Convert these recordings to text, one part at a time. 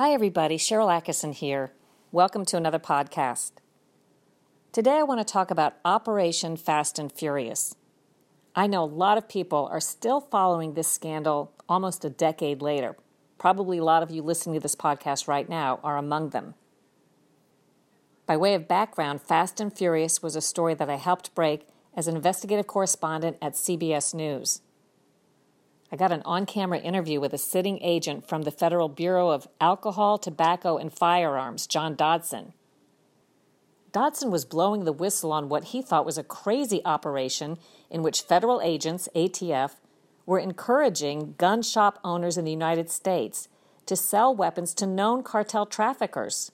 Hi, everybody. Sharyl Attkisson here. Welcome to another podcast. Today, I want to talk about Operation Fast and Furious. I know a lot of people are still following this scandal almost a decade later. Probably a lot of you listening to this podcast right now are among them. By way of background, Fast and Furious was a story that I helped break as an investigative correspondent at CBS News. I got an on camera interview with a sitting agent from the Federal Bureau of Alcohol, Tobacco, and Firearms, John Dodson. Dodson was blowing the whistle on what he thought was a crazy operation in which federal agents, ATF, were encouraging gun shop owners in the United States to sell weapons to known cartel traffickers.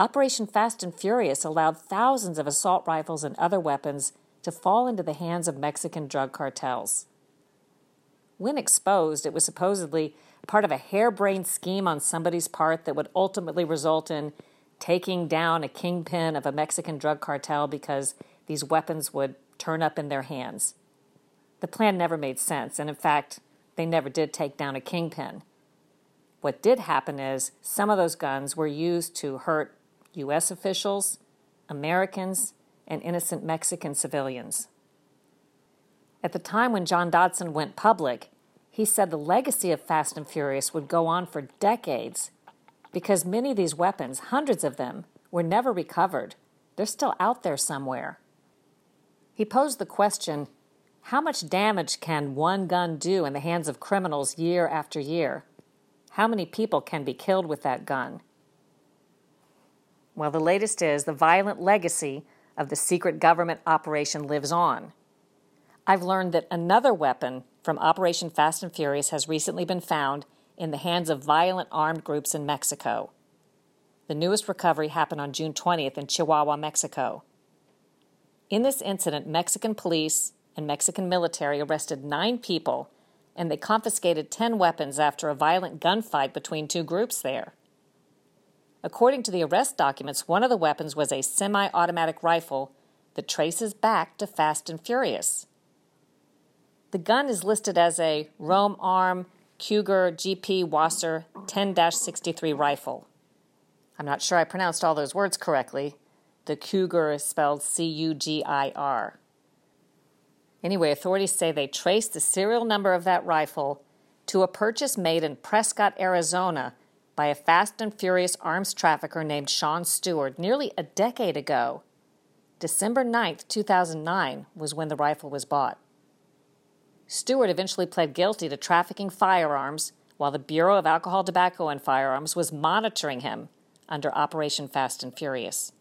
Operation Fast and Furious allowed thousands of assault rifles and other weapons to fall into the hands of Mexican drug cartels. When exposed, it was supposedly part of a harebrained scheme on somebody's part that would ultimately result in taking down a kingpin of a Mexican drug cartel because these weapons would turn up in their hands. The plan never made sense, and in fact, they never did take down a kingpin. What did happen is some of those guns were used to hurt U.S. officials, Americans, and innocent Mexican civilians. At the time when John Dodson went public, he said the legacy of Fast and Furious would go on for decades because many of these weapons, hundreds of them, were never recovered. They're still out there somewhere. He posed the question how much damage can one gun do in the hands of criminals year after year? How many people can be killed with that gun? Well, the latest is the violent legacy of the secret government operation lives on. I've learned that another weapon from Operation Fast and Furious has recently been found in the hands of violent armed groups in Mexico. The newest recovery happened on June 20th in Chihuahua, Mexico. In this incident, Mexican police and Mexican military arrested nine people and they confiscated 10 weapons after a violent gunfight between two groups there. According to the arrest documents, one of the weapons was a semi automatic rifle that traces back to Fast and Furious. The gun is listed as a Romarm Cougar GP WASR 10 63 rifle. I'm not sure I pronounced all those words correctly. The Cougar is spelled C U G I R. Anyway, authorities say they traced the serial number of that rifle to a purchase made in Prescott, Arizona by a fast and furious arms trafficker named Sean Steward nearly a decade ago. December 9, 2009 was when the rifle was bought. Steward eventually pled guilty to trafficking firearms while the Bureau of Alcohol, Tobacco, and Firearms was monitoring him under Operation Fast and Furious.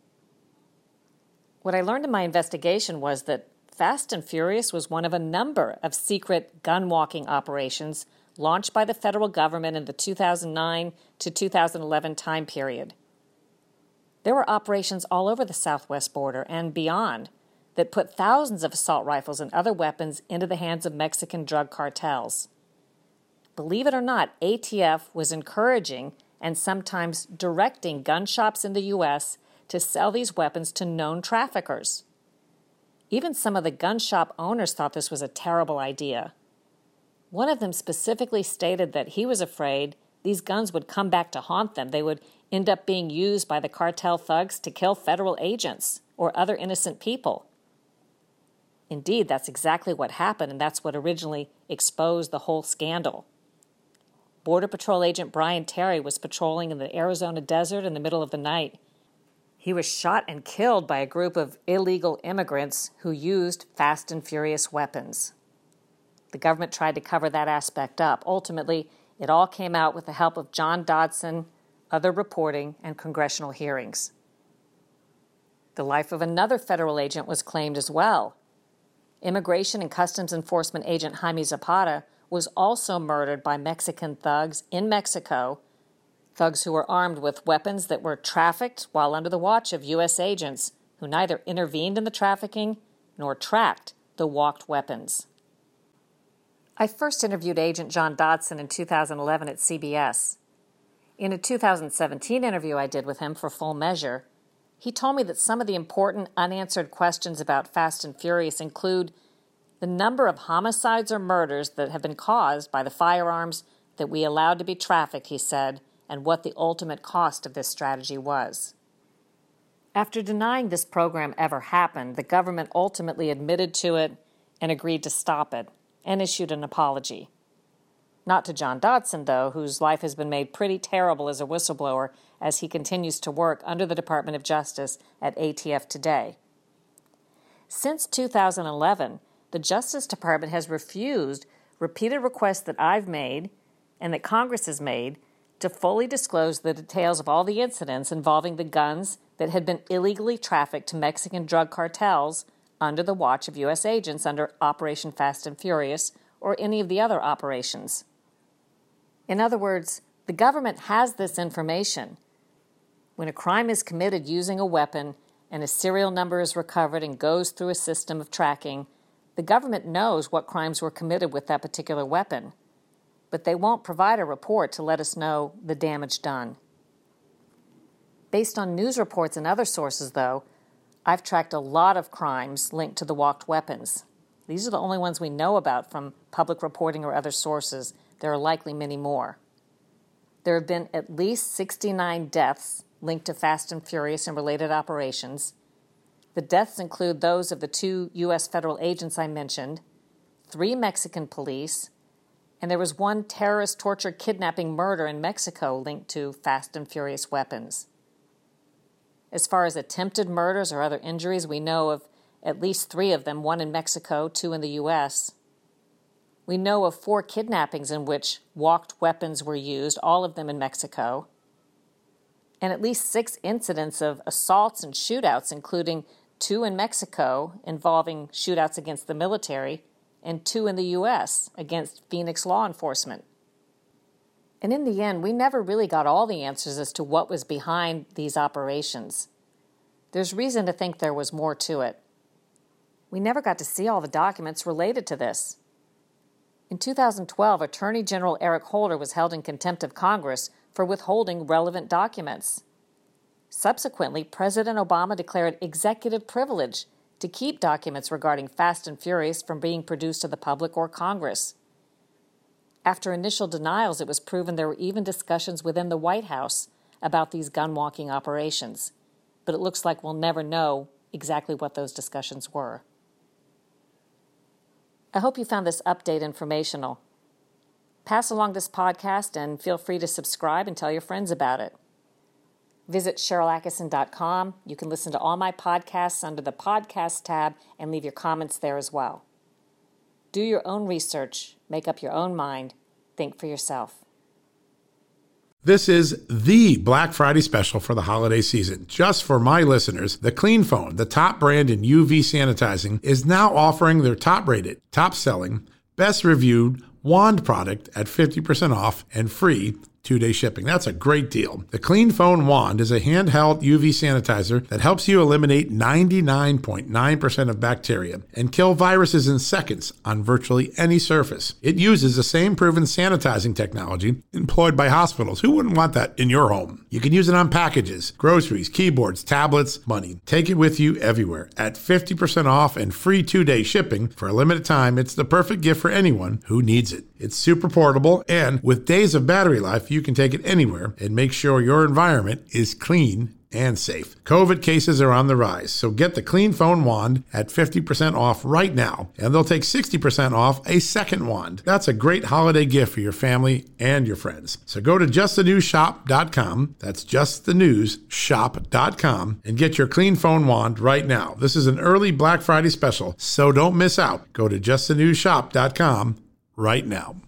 What I learned in my investigation was that Fast and Furious was one of a number of secret gun walking operations launched by the federal government in the 2009 to 2011 time period. There were operations all over the southwest border and beyond that put thousands of assault rifles and other weapons into the hands of Mexican drug cartels. Believe it or not, ATF was encouraging and sometimes directing gun shops in the U.S. to sell these weapons to known traffickers. Even some of the gun shop owners thought this was a terrible idea. One of them specifically stated that he was afraid these guns would come back to haunt them. They would end up being used by the cartel thugs to kill federal agents or other innocent people. Indeed, that's exactly what happened, and that's what originally exposed the whole scandal. Border Patrol agent Brian Terry was patrolling in the Arizona desert in the middle of the night. He was shot and killed by a group of illegal immigrants who used fast and furious weapons. The government tried to cover that aspect up. Ultimately, it all came out with the help of John Dodson, other reporting, and congressional hearings. The life of another federal agent was claimed as well. Immigration and Customs Enforcement agent Jaime Zapata was also murdered by Mexican thugs in Mexico, thugs who were armed with weapons that were trafficked while under the watch of U.S. agents who neither intervened in the trafficking nor tracked the walked weapons. I first interviewed Agent John Dodson in 2011 at CBS. In a 2017 interview I did with him for Full Measure, he told me that some of the important unanswered questions about Fast and Furious include the number of homicides or murders that have been caused by the firearms that we allowed to be trafficked, he said, and what the ultimate cost of this strategy was. After denying this program ever happened, the government ultimately admitted to it and agreed to stop it and issued an apology. Not to John Dodson, though, whose life has been made pretty terrible as a whistleblower as he continues to work under the Department of Justice at ATF today. Since 2011, the Justice Department has refused repeated requests that I've made and that Congress has made to fully disclose the details of all the incidents involving the guns that had been illegally trafficked to Mexican drug cartels under the watch of U.S. agents under Operation Fast and Furious or any of the other operations. In other words, the government has this information. When a crime is committed using a weapon and a serial number is recovered and goes through a system of tracking, the government knows what crimes were committed with that particular weapon but they won't provide a report to let us know the damage done. Based on news reports and other sources, though, I've tracked a lot of crimes linked to the walked weapons. These are the only ones we know about from public reporting or other sources. There are likely many more. There have been at least 69 deaths linked to Fast and Furious and related operations. The deaths include those of the two U.S. federal agents I mentioned, three Mexican police, and there was one terrorist torture, kidnapping, murder in Mexico linked to Fast and Furious weapons. As far as attempted murders or other injuries, we know of at least three of them one in Mexico, two in the U.S. We know of four kidnappings in which walked weapons were used, all of them in Mexico, and at least six incidents of assaults and shootouts, including two in Mexico involving shootouts against the military and two in the U.S. against Phoenix law enforcement. And in the end, we never really got all the answers as to what was behind these operations. There's reason to think there was more to it. We never got to see all the documents related to this. In 2012, Attorney General Eric Holder was held in contempt of Congress for withholding relevant documents. Subsequently, President Obama declared executive privilege to keep documents regarding Fast and Furious from being produced to the public or Congress. After initial denials, it was proven there were even discussions within the White House about these gun walking operations, but it looks like we'll never know exactly what those discussions were. I hope you found this update informational. Pass along this podcast and feel free to subscribe and tell your friends about it. Visit SharylAttkisson.com. You can listen to all my podcasts under the podcast tab and leave your comments there as well. Do your own research, make up your own mind, think for yourself. This is the Black Friday special for the holiday season. Just for my listeners, the Clean Phone, the top brand in UV sanitizing, is now offering their top rated, top selling, best reviewed wand product at 50% off and free two day shipping. That's a great deal. The Clean Phone Wand is a handheld UV sanitizer that helps you eliminate 99.9% of bacteria and kill viruses in seconds on virtually any surface. It uses the same proven sanitizing technology employed by hospitals. Who wouldn't want that in your home? You can use it on packages, groceries, keyboards, tablets, money. Take it with you everywhere at 50% off and free two day shipping for a limited time. It's the perfect gift for anyone who needs it. It's super portable and with days of battery life, you can take it anywhere and make sure your environment is clean and safe. COVID cases are on the rise, so get the Clean Phone Wand at 50% off right now, and they'll take 60% off a second wand. That's a great holiday gift for your family and your friends. So go to justthenewsshop.com, that's justthenewsshop.com, and get your Clean Phone Wand right now. This is an early Black Friday special, so don't miss out. Go to justthenewsshop.com right now.